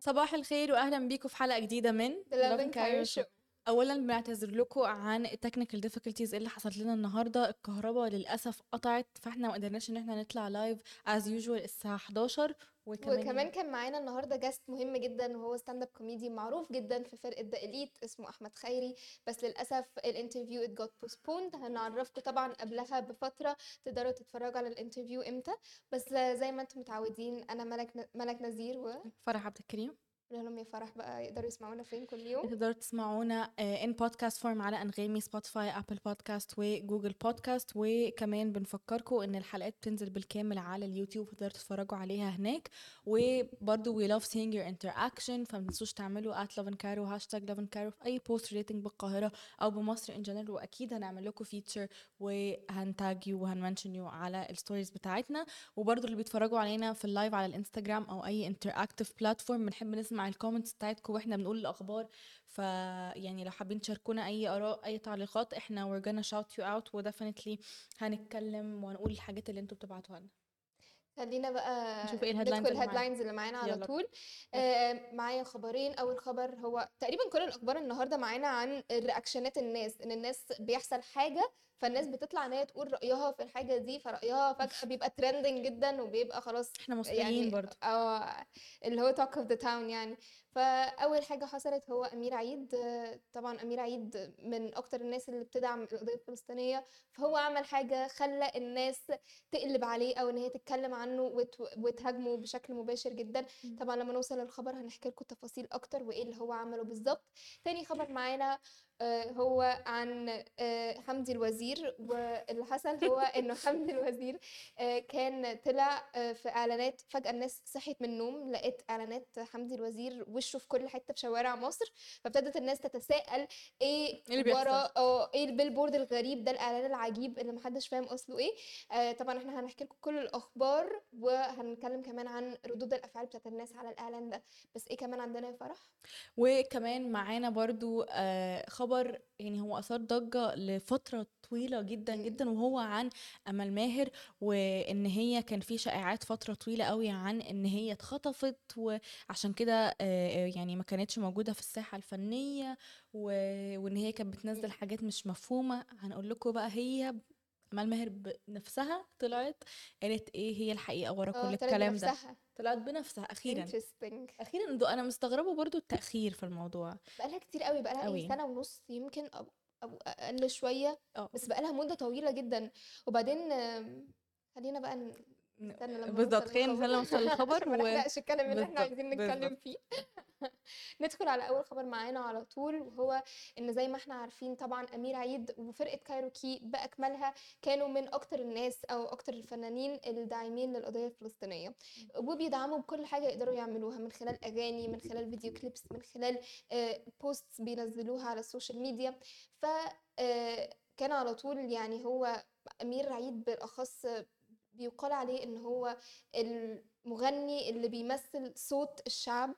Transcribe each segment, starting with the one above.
صباح الخير واهلا بيكم في حلقة جديدة من The Love and Cairo Show. اولا بنعتذر لكم عن ال technical difficulties اللي حصلت لنا النهارده. الكهرباء للأسف قطعت فإحنا ما قدرناش إن إحنا نطلع live as usual الساعة 11 وكمان, وكمان كان معانا النهارده guest مهم جدا وهو stand up comedy معروف جدا في فرقة The Elite اسمه أحمد خيري. بس للأسف ال interview it got postponed هنعرفكم طبعا قبلها بفترة تقدروا تتفرجوا على ال interview إمتى. بس زي ما أنتم متعودين أنا ملك ملك نذير و فرح عبد الكريم. قولها لهم يا فرح بقى يقدروا يسمعونا فين كل يوم. تقدروا تسمعونا in podcast form على أنغامي سبوتيفاي Apple Podcast و Google Podcast وكمان بنفكركم إن الحلقات بتنزل بالكامل على اليوتيوب تقدروا تتفرجوا عليها هناك. وبرده we love seeing your interaction فما تنسوش تعملوا Love and Cairo hashtag and Cairo في أي post related بالقاهرة أو بمصر in general وأكيد هنعمل لكم feature وهن tag you وهن mention you على ال stories بتاعتنا. وبرده اللي بيتفرجوا علينا في ال live على الانستجرام أو أي interactive platform بنحب نسمع ال comments بتاعتكم وإحنا بنقول الأخبار. فيعني لو حابين تشاركونا أي آراء أي تعليقات إحنا we're gonna shout you out و definitely هنتكلم ونقول الحاجات اللي أنتوا بتبعتوها لنا. خلينا بقى نشوف ندخل ال headlines اللي معانا. ال headlines اللي معانا على. طول. آه معايا خبرين. أول خبر هو تقريبا كل الأخبار النهارده معانا عن reactionات الناس إن الناس بيحصل حاجة فالناس بتطلع إن هي تقول رأيها في الحاجة دي فرأيها فجأة بيبقى trending جدا وبيبقى خلاص إحنا مصريين يعني برضو. آه اللي هو talk of the town يعني. فأول حاجة حصلت هو أمير عيد طبعا أمير عيد من أكتر الناس اللي بتدعم القضية الفلسطينية. فهو عمل حاجة خلى الناس تقلب عليه أو إن هي تتكلم عنه وت- وتهاجمه بشكل مباشر جدا. طبعا لما نوصل للخبر هنحكي لكم تفاصيل أكتر وإيه اللي هو عمله بالظبط. تاني خبر معانا هو عن آه، حمدي الوزير واللي حصل هو إنه حمدي الوزير آه، كان طلع آه، في إعلانات فجأة الناس صحيت من النوم لقيت إعلانات حمدي الوزير وشه في كل حتة في شوارع مصر فابتدت الناس تتساءل إيه اللي بيحصل؟ ورا إيه البيلبورد الغريب ده الإعلان العجيب اللي محدش فاهم أصله إيه. آه طبعا إحنا هنحكي لكم كل الأخبار وهنتكلم كمان عن ردود الأفعال بتاعت الناس على الإعلان ده. بس إيه كمان عندنا يا فرح؟ وكمان معانا برضو آه، خبر يعني هو آثار ضجة لفترة طويلة جدا. جدا وهو عن أمل ماهر وإن هي كان في شائعات فترة طويلة قوي عن إن هي اتخطفت وعشان كده آه، آه، يعني ما كانتش موجودة في الساحة الفنية وإن هي كانت بتنزل حاجات مش مفهومة. هنقول لكم بقى هي أمل ماهر بنفسها طلعت قالت إيه هي الحقيقة ورا آه كل الكلام ده. طلعت بنفسها أخيرا. Interesting. أخيرا دو أنا مستغربة برضو التأخير في الموضوع. بقالها كتير قوي بقالها قوي. سنة ونص يمكن أو أو أقل شوية آه. بس بقالها مدة طويلة جدا. وبعدين خلينا بقى بالظبط خلينا نستنى لما نوصل للخبر. عشان ما و- نحرقش الكلام اللي إحنا عايزين نتكلم. فيه. ندخل على أول خبر معانا على طول وهو إن زي ما إحنا عارفين طبعا أمير عيد وفرقة كايروكي بأكملها كانوا من أكتر الناس أو أكتر الفنانين الداعمين للقضية الفلسطينية. وبيدعموا بكل حاجة يقدروا يعملوها من خلال أغاني من خلال فيديو كليبس من خلال posts بينزلوها على ال social media ف آه، كان على طول يعني هو أمير عيد بالأخص بيقال عليه إن هو المغني اللي بيمثل صوت الشعب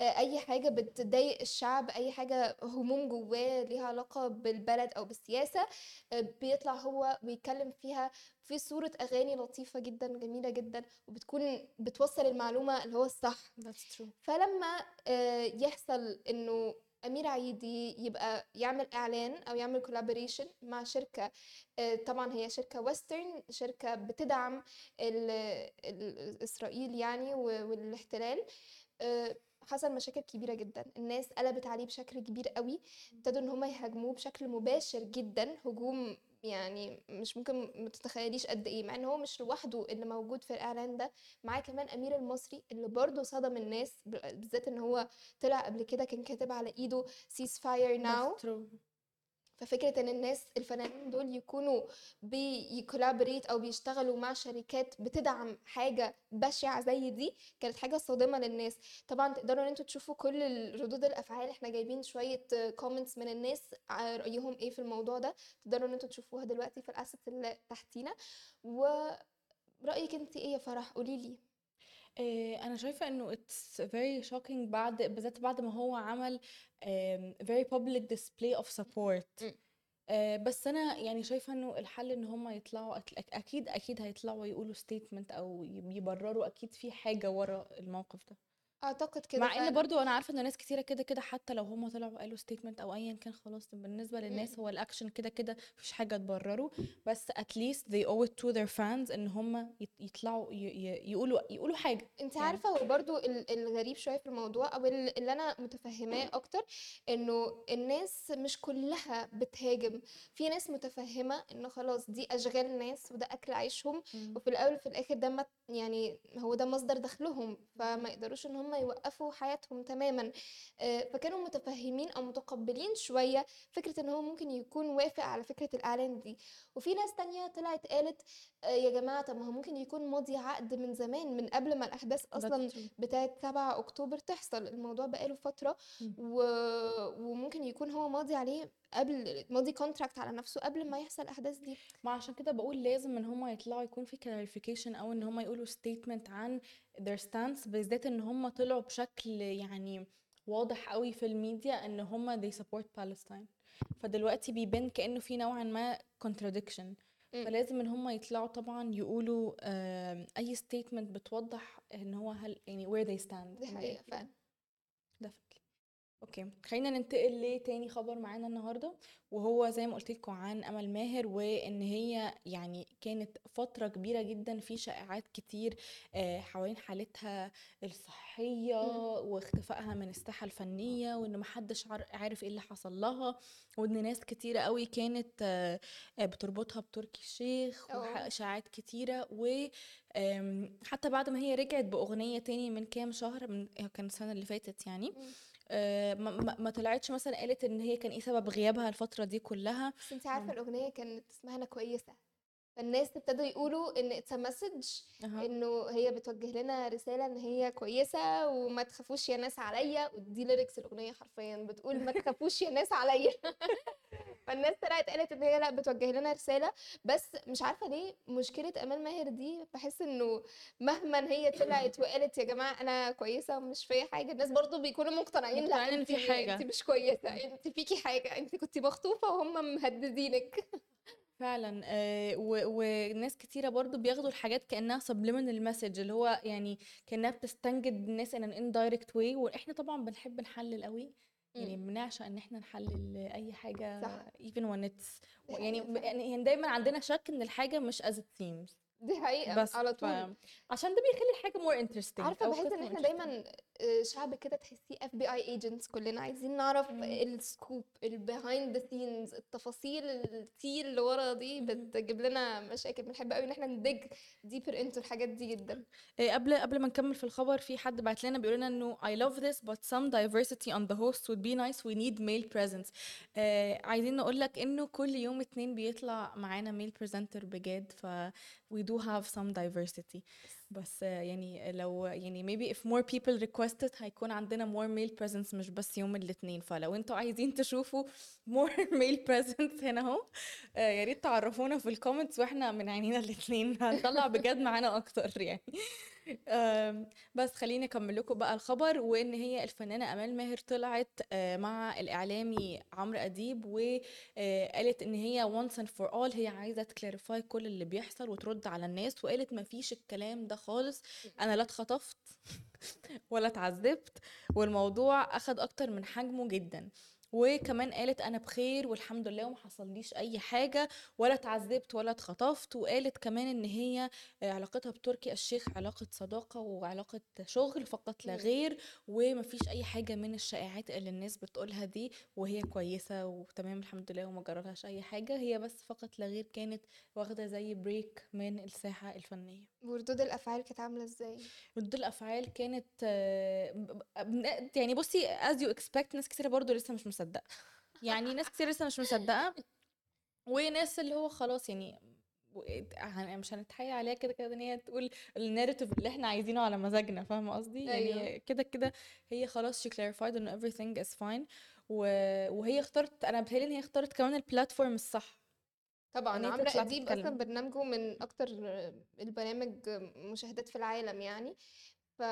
آه، أي حاجة بتضايق الشعب أي حاجة هموم جواه ليها علاقة بالبلد أو بالسياسة آه، بيطلع هو ويتكلم فيها في صورة أغاني لطيفة جدا جميلة جدا وبتكون بتوصل المعلومة اللي هو الصح That's true. فلما آه، يحصل إنه أمير عيدي يبقى يعمل إعلان أو يعمل كولابوريشن مع شركة آه، طبعا هي شركة ويسترن شركة بتدعم إسرائيل يعني والاحتلال. آه، حصل مشاكل كبيرة جدا. الناس قلبت عليه بشكل كبير قوي. ابتدوا إن هم يهاجموه بشكل مباشر جدا. هجوم يعني مش ممكن ما تتخيليش قد إيه مع إن هو مش لوحده اللي موجود في الإعلان ده معاه كمان أمير المصري اللي برضه صدم الناس بالذات إن هو طلع قبل كده كان كاتب على إيده ceasefire now ففكرة إن الناس الفنانين دول يكونوا بي collaborate أو بيشتغلوا مع شركات بتدعم حاجة بشعة زي دي كانت حاجة صادمة للناس. طبعا تقدروا إن أنتوا تشوفوا كل ردود الأفعال إحنا جايبين شوية كومنتس من الناس رأيهم إيه في الموضوع ده تقدروا إن أنتوا تشوفوها دلوقتي في الأسيت اللي تحتينا. ورأيك أنت إيه يا فرح؟ قوليلي. إيه أنا شايفة إنه it's very shocking بعد بالذات بعد ما هو عمل um, very public display of support. آآ بس أنا يعني شايفة إنه الحل إن هُم يطلعوا أك أك أكيد، أكيد هيطلعوا يقولوا statement أو يب يبرروا أكيد في حاجة ورا الموقف ده. أعتقد كده مع إن فعلًا. برضه أنا عارفة إن ناس كتيرة كده، كده حتى لو هُم طلعوا قالوا statement أو أيًا كان خلاص بالنسبة للناس. هو الaction كده، كده ما فيش حاجة تبرره، بس at least they owe it to their fans إن هُم يط يطلعوا ي ي يقولوا يقولوا حاجة أنتِ يعني. عارفة هو برضه ال الغريب شوية في الموضوع ال اللي أنا متفهماه أكتر، إنه الناس مش كلها بتهاجم، في ناس متفهمة إنه خلاص دي أشغال ناس وده أكل عيشهم،. وفي الأول وفي الآخر ده يعني هو ده مصدر دخلهم، فما يقدروش إن هُم يوقّفوا حياتهم تمامًا، آآ فكانوا متفهمين أو متقبلين شوية فكرة إن هو ممكن يكون وافق على فكرة الإعلان دي، وفي ناس تانية طلعت قالت آآ يا جماعة طب ما هو ممكن يكون ماضي عقد من زمان من قبل ما that's true. بتاعة 7 أكتوبر تحصل، الموضوع بقى له فترة إمم. و وممكن يكون هو ماضي عليه قبل ماضي contract على نفسه قبل ما يحصل الأحداث دي. ما عشان كده باقول لازم إن هُم يطلعوا يكون في clarification أو إن هُم يقولوا statement عن their stance بالذات إن هُم طلعوا بشكل يعني واضح أوي في الميديا إن هُم they support Palestine فدلوقتي بيبان كأنه في نوعًا ما contradiction. فلازم إن هُم يطلعوا طبعًا يقولوا أي statement بتوضح إن هو هل يعني where they stand the issue. فعلًا. definitely. أوكي، خلّينا ننتقل لتاني خبر معانا النهارده، وهو زي ما قُلت لكم عن أمل ماهر، وإن هي يعني كانت فترة كبيرة جدًا في شائعات كتير آآ حوالين حالتها الصحية إمم. واختفائها من الساحة الفنية، وإن ما حدش عار عارف إيه اللي حصل لها، وإن ناس كتيرة أوي كانت آآ بتربطها بتركي الشيخ وح آه. إشاعات كتيرة، و حتى بعد ما هي رجعت بأغنية تاني من كام شهر من كان السنة اللي فاتت يعني، آآ ما ما ما طلعتش مثلًا قالت إن هي كان إيه سبب غيابها الفترة دي كلها. بس أنتِ عارفة إمم. الأغنية كانت اسمها أنا كويسة، فالناس ابتدوا يقولوا a message أها. إنه هي بتوجه لنا رسالة إن هي كويسة وما تخافوش يا ناس عليَّ، ودي lyrics الأغنية حرفيًا بتقول ما تخافوش يا ناس عليَّ فالناس طلعت قالت إن هي لأ بتوجه لنا رسالة، بس مش عارفة ليه مشكلة آمال ماهر دي باحس إنه مهمًا هي طلعت وقالت يا جماعة أنا كويسة ومش فيّا حاجة، الناس برضه بيكونوا مقتنعين إن أنتِ في حاجة. أنتِ مش كويسة، إمم. أنتِ فيكِ حاجة، أنتِ كنتِ مخطوفة وهُم مهددينك. فعلًا آآ و وناس كتيرة برضه بياخدوا الحاجات كأنها subliminal message اللي هو يعني كأنها بتستنجد الناس in an indirect way وإحنا طبعًا بنحب نحلل أوي، يعني. بنعشق إن إحنا نحلل أي حاجة صح. even when it's دي يعني حقيقة ب فعلًا. يعني دايمًا عندنا شك إن الحاجة مش as it seems. دي حقيقة بس على ف طول. عشان ده بيخلّي عارفة أو باحس إن القصة إحنا interesting. دايمًا آآ شعب كده تحسيه FBI agents كلنا، عايزين نعرف. الscoop الbehind the scenes التفاصيل الtea اللي ورا دي. بتجيب لنا مشاكل، بنحب أوي إن إحنا ندِج deeper into الحاجات دي جدًا. آآ قبل قبل ما نكمل في الخبر في حد بعت لنا بيقول لنا إنه I love this but some diversity on the hosts would be nice we need male presence. آآ عايزين نقول لك إنه كل يوم اتنين بيطلع معانا male presenter بجد ف we do have some diversity. بس يعني لو يعني maybe if more people request it هيكون عندنا more male presence مش بس يوم الاتنين، فلو أنتم عايزين تشوفوا more male presence هنا أهو آآ يا ريت تعرفونا في الcomments وإحنا من عينينا الاتنين هنطلّع بجد معانا أكتر يعني. بس خلّيني أكمل لكم بقى الخبر، وإن هي الفنانة آمال ماهر طلعت آآ مع الإعلامي عمرو أديب و آآ قالت إن هي once and for all هي عايزة تclarify كل اللي بيحصل وترد على الناس، وقالت ما فيش الكلام ده خالص، أنا لا اتخطفت ولا اتعذبت، والموضوع أخد أكتر من حجمه جدًا. وكمان قالت أنا بخير والحمد لله وما حصليش أي حاجة ولا اتعذبت ولا اتخطفت، وقالت كمان إن هي آآ علاقتها بتركي الشيخ علاقة صداقة وعلاقة شغل فقط لا. غير، وما فيش أي حاجة من الشائعات اللي الناس بتقولها دي، وهي كويسة وتمام الحمد لله وما جرالهاش أي حاجة، هي بس فقط لا غير كانت واخدة زي break من الساحة الفنية. وردود الأفعال كانت عاملة إزاي؟ ردود الأفعال كانت ب يعني بُصّي as you expect ناس كتيرة برضه لسه مش مصدقة، يعني ناس كتير لسه مش مصدقة، وناس اللي هو خلاص يعني هن مش هنتحايل عليها كده، كده إن هي تقول الnarrative اللي إحنا عايزينه على مزاجنا، فاهمة قصدي؟ أيوه. يعني كده، كده هي خلاص she clarified إنه everything is fine و وهي اختارت أنا بيتهيأ لي إن هي اختارت كمان ال platform الصح. طبعًا عمرو أصلًا تتكلم. برنامجه من أكتر البرامج مشاهدات في العالم يعني، ف...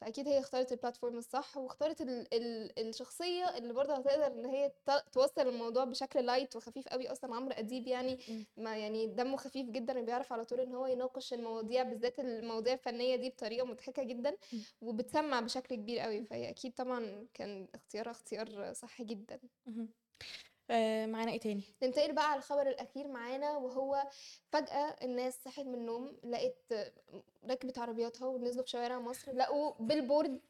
فأكيد هي اختارت ال platform الصح واختارت ال... ال... الشخصية اللي برضه هتقدر إن هي ت... توصل الموضوع بشكل light وخفيف قوي أصلا عمرو أديب يعني. ما يعني دمه خفيف جدا وبيعرف على طول إن هو يناقش المواضيع بالذات المواضيع الفنية دي بطريقة مضحكة جدا. وبتسمع بشكل كبير قوي فهي أكيد طبعا كان اختيارها اختيار صح جدا. آه معانا إيه تاني؟ ننتقل بقى على الخبر الأخير معانا وهو فجأة الناس صحت من النوم لقت ركبت عربياتها ونزلوا في شوارع مصر لقوا billboard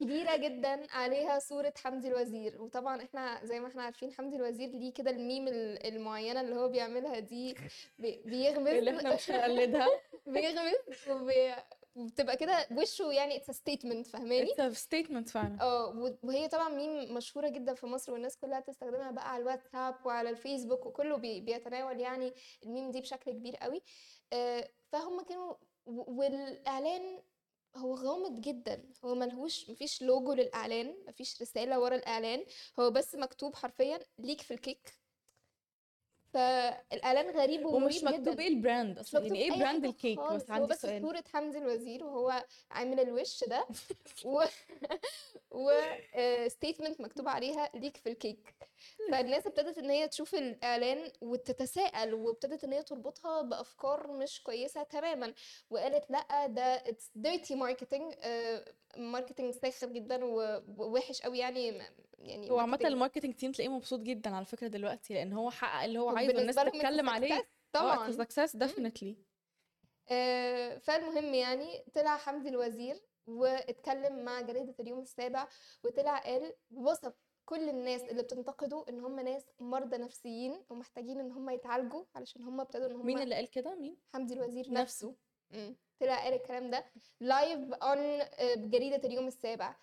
كبيرة جدا عليها صورة حمدي الوزير. وطبعا إحنا زي ما إحنا عارفين حمدي الوزير ليه كده الميم ال- المعينة اللي هو بيعملها دي بي- بيغمز اللي إحنا مش هنقلدها. بيغمز وبي... وبتبقى كده وشه يعني it's statement فاهماني؟ it's statement فعلا. آه وهي طبعا ميم مشهورة جدا في مصر والناس كلها بتستخدمها بقى على الواتساب وعلى الفيسبوك وكله بي بيتناول يعني الميم دي بشكل كبير قوي. آه، فهم كانوا و- والإعلان هو غامض جدا. هو ملهوش مفيش لوجو للإعلان مفيش رسالة ورا الإعلان. هو بس مكتوب حرفيا ليك في الكيك. فالإعلان غريب ومش مكتوب إيه ال brand أصلا؟ مكتوب يعني إيه أي brand الكيك بس عندي بس سؤال. صورة حمدي الوزير وهو عامل الوش ده. و و statement مكتوب عليها ليك في الكيك فالناس ابتدت إن هي تشوف الإعلان وتتساءل وابتدت إن هي تربطها بأفكار مش كويسة تماما. وقالت لأ ده it's dirty marketing marketing ساخر جدا ووحش قوي يعني يعني هو عامة marketing الماركتنج تيم تلاقيه مبسوط جدا على فكرة دلوقتي لأن هو حقق اللي هو عايزه. a بتتكلم عليه. success طبعا. success definitely آه، فالمهم يعني طلع حمدي الوزير واتكلم مع جريدة اليوم السابع وطلع قال وصف كل الناس اللي بتنتقده إن هم ناس مرضى نفسيين ومحتاجين إن هم يتعالجوا علشان هم ابتدوا إن هم مين اللي قال كده؟ مين؟ حمدي الوزير نفسه. نفسه. طلع قال الكلام ده. live on بجريدة اليوم السابع.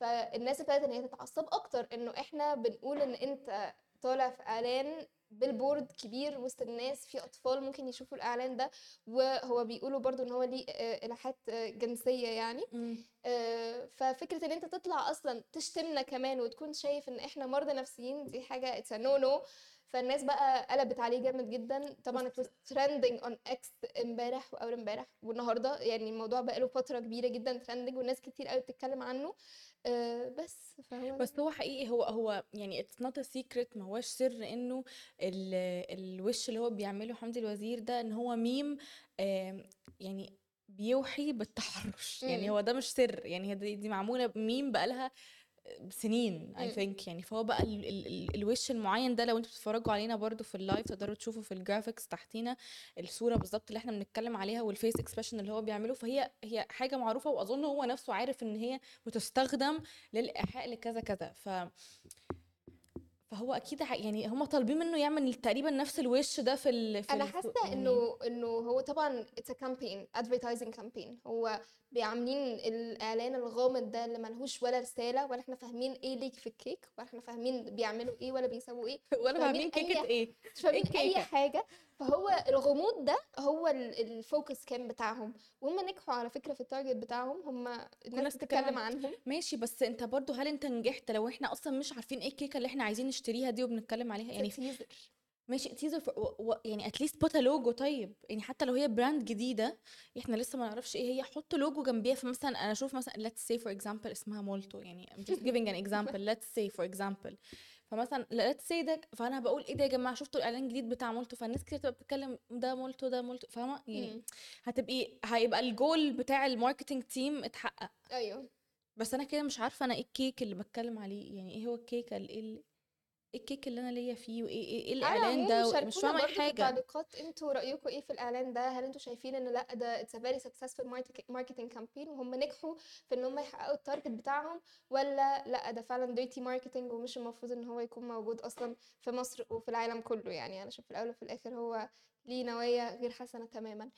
فالناس ابتدت إن هي تتعصب أكتر إنه إحنا بنقول إن أنت طالع في إعلان billboard كبير وسط الناس في أطفال ممكن يشوفوا الإعلان ده وهو بيقولوا برضو إن هو ليه آه، إيحاءات آه، جنسية يعني. آه، ففكرة إن أنت تطلع أصلا تشتمنا كمان وتكون شايف إن إحنا مرضى نفسيين دي حاجة it's no no فالناس بقى قلبت عليه جامد جدا. طبعا was trending on X امبارح وأول امبارح والنهاردة. يعني الموضوع بقى له فترة كبيرة جدا trending والناس كتير قوي بتتكلم عنه. آه، بس فهو بس هو حقيقي هو هو يعني it's not a secret ما هوش سر إنه ال- الوش اللي هو بيعمله حمدي الوزير ده إن هو ميم آم، يعني بيوحي بالتحرش. يعني. هو ده مش سر. يعني هي دي, دي معمولة بميم بقالها سنين I. think يعني فهو بقى ال ال ال الوش المعين ده لو أنتوا بتتفرجوا علينا برضو في ال live تقدروا تشوفوا في ال graphics تحتينا الصورة بالظبط اللي إحنا بنتكلم عليها وال face expression اللي هو بيعمله. فهي هي حاجة معروفة وأظن هو نفسه عارف إن هي بتستخدم للإيحاء لكذا كذا. ف فهو أكيد يعني هم طالبين منه يعمل تقريبا نفس الوش ده في ال في أنا حاسة يعني إنه إنه هو طبعا it's campaign advertising campaign هو بيعاملين الإعلان الغامض ده اللي ملهوش ولا رسالة ولا إحنا فاهمين إيه ليك في الكيك ولا إحنا فاهمين بيعملوا إيه ولا بيسووا إيه ولا فاهمين كيكه إيه. مش فاهمين إيه أي؟ حاجة. فهو الغموض ده هو ال- ال focus كان بتاعهم. وهم نجحوا على فكرة في ال target بتاعهم. هم الناس عن- عنهم. ماشي بس انت برضو هل انت نجحت لو إحنا أصلا مش عارفين إيه الكيكة اللي إحنا عايزين نشتريها دي وبنتكلم عليها؟ يعني teaser ماشي teaser ف... و... و... يعني at least put logo طيب يعني حتى لو هي brand جديدة إحنا لسه ما نعرفش إيه هي حط لوجو جنبيها. فمثلا أنا أشوف مثلا let's say for example اسمها مولتو. يعني I'm just giving an example. Let's say for example. فمثلا say ده فأنا بقول إيه ده يا جماعة؟ شفتوا الإعلان الجديد بتاع مولتو؟ فالناس كتير تبقى بتتكلم ده مولتو ده مولتو فاهمة؟ يعني. هتبقي هيبقى الجول بتاع ال marketing team اتحقق. أيوه. بس أنا كده مش عارفة أنا إيه الكيك اللي بتكلم عليه يعني إيه هو الكيكه ال- إيه ال- إيه الكيك اللي أنا ليا فيه وإيه إيه, إيه الإعلان ده؟ مش شاركونا فاهمة اي حاجة. التعليقات أنتوا رأيكم إيه في الإعلان ده؟ هل أنتوا شايفين إن لأ ده it's very successful marketing campaign وهم نجحوا في إن هم يحققوا ال target بتاعهم ولا لأ ده فعلا dirty marketing ومش المفروض إن هو يكون موجود أصلا في مصر وفي العالم كله؟ يعني أنا شايف في الأول وفي الآخر هو ليه نوايا غير حسنة تماما.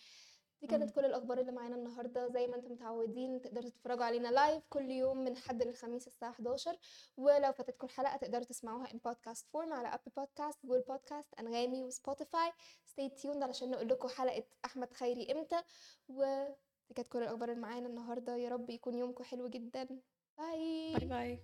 دي كانت. كل الأخبار اللي معانا النهارده. زي ما أنتم متعودين تقدروا تتفرجوا علينا live كل يوم من حد للخميس الساعة 11 ولو فاتتكم الحلقة تقدروا تسمعوها in podcast form على Apple Podcast Google Podcast أنغامي و Spotify stay tuned علشان نقول لكم حلقة أحمد خيري إمتى. ودي كانت كل الأخبار اللي معانا النهارده. يا رب يكون يومكم حلو جدا. bye bye bye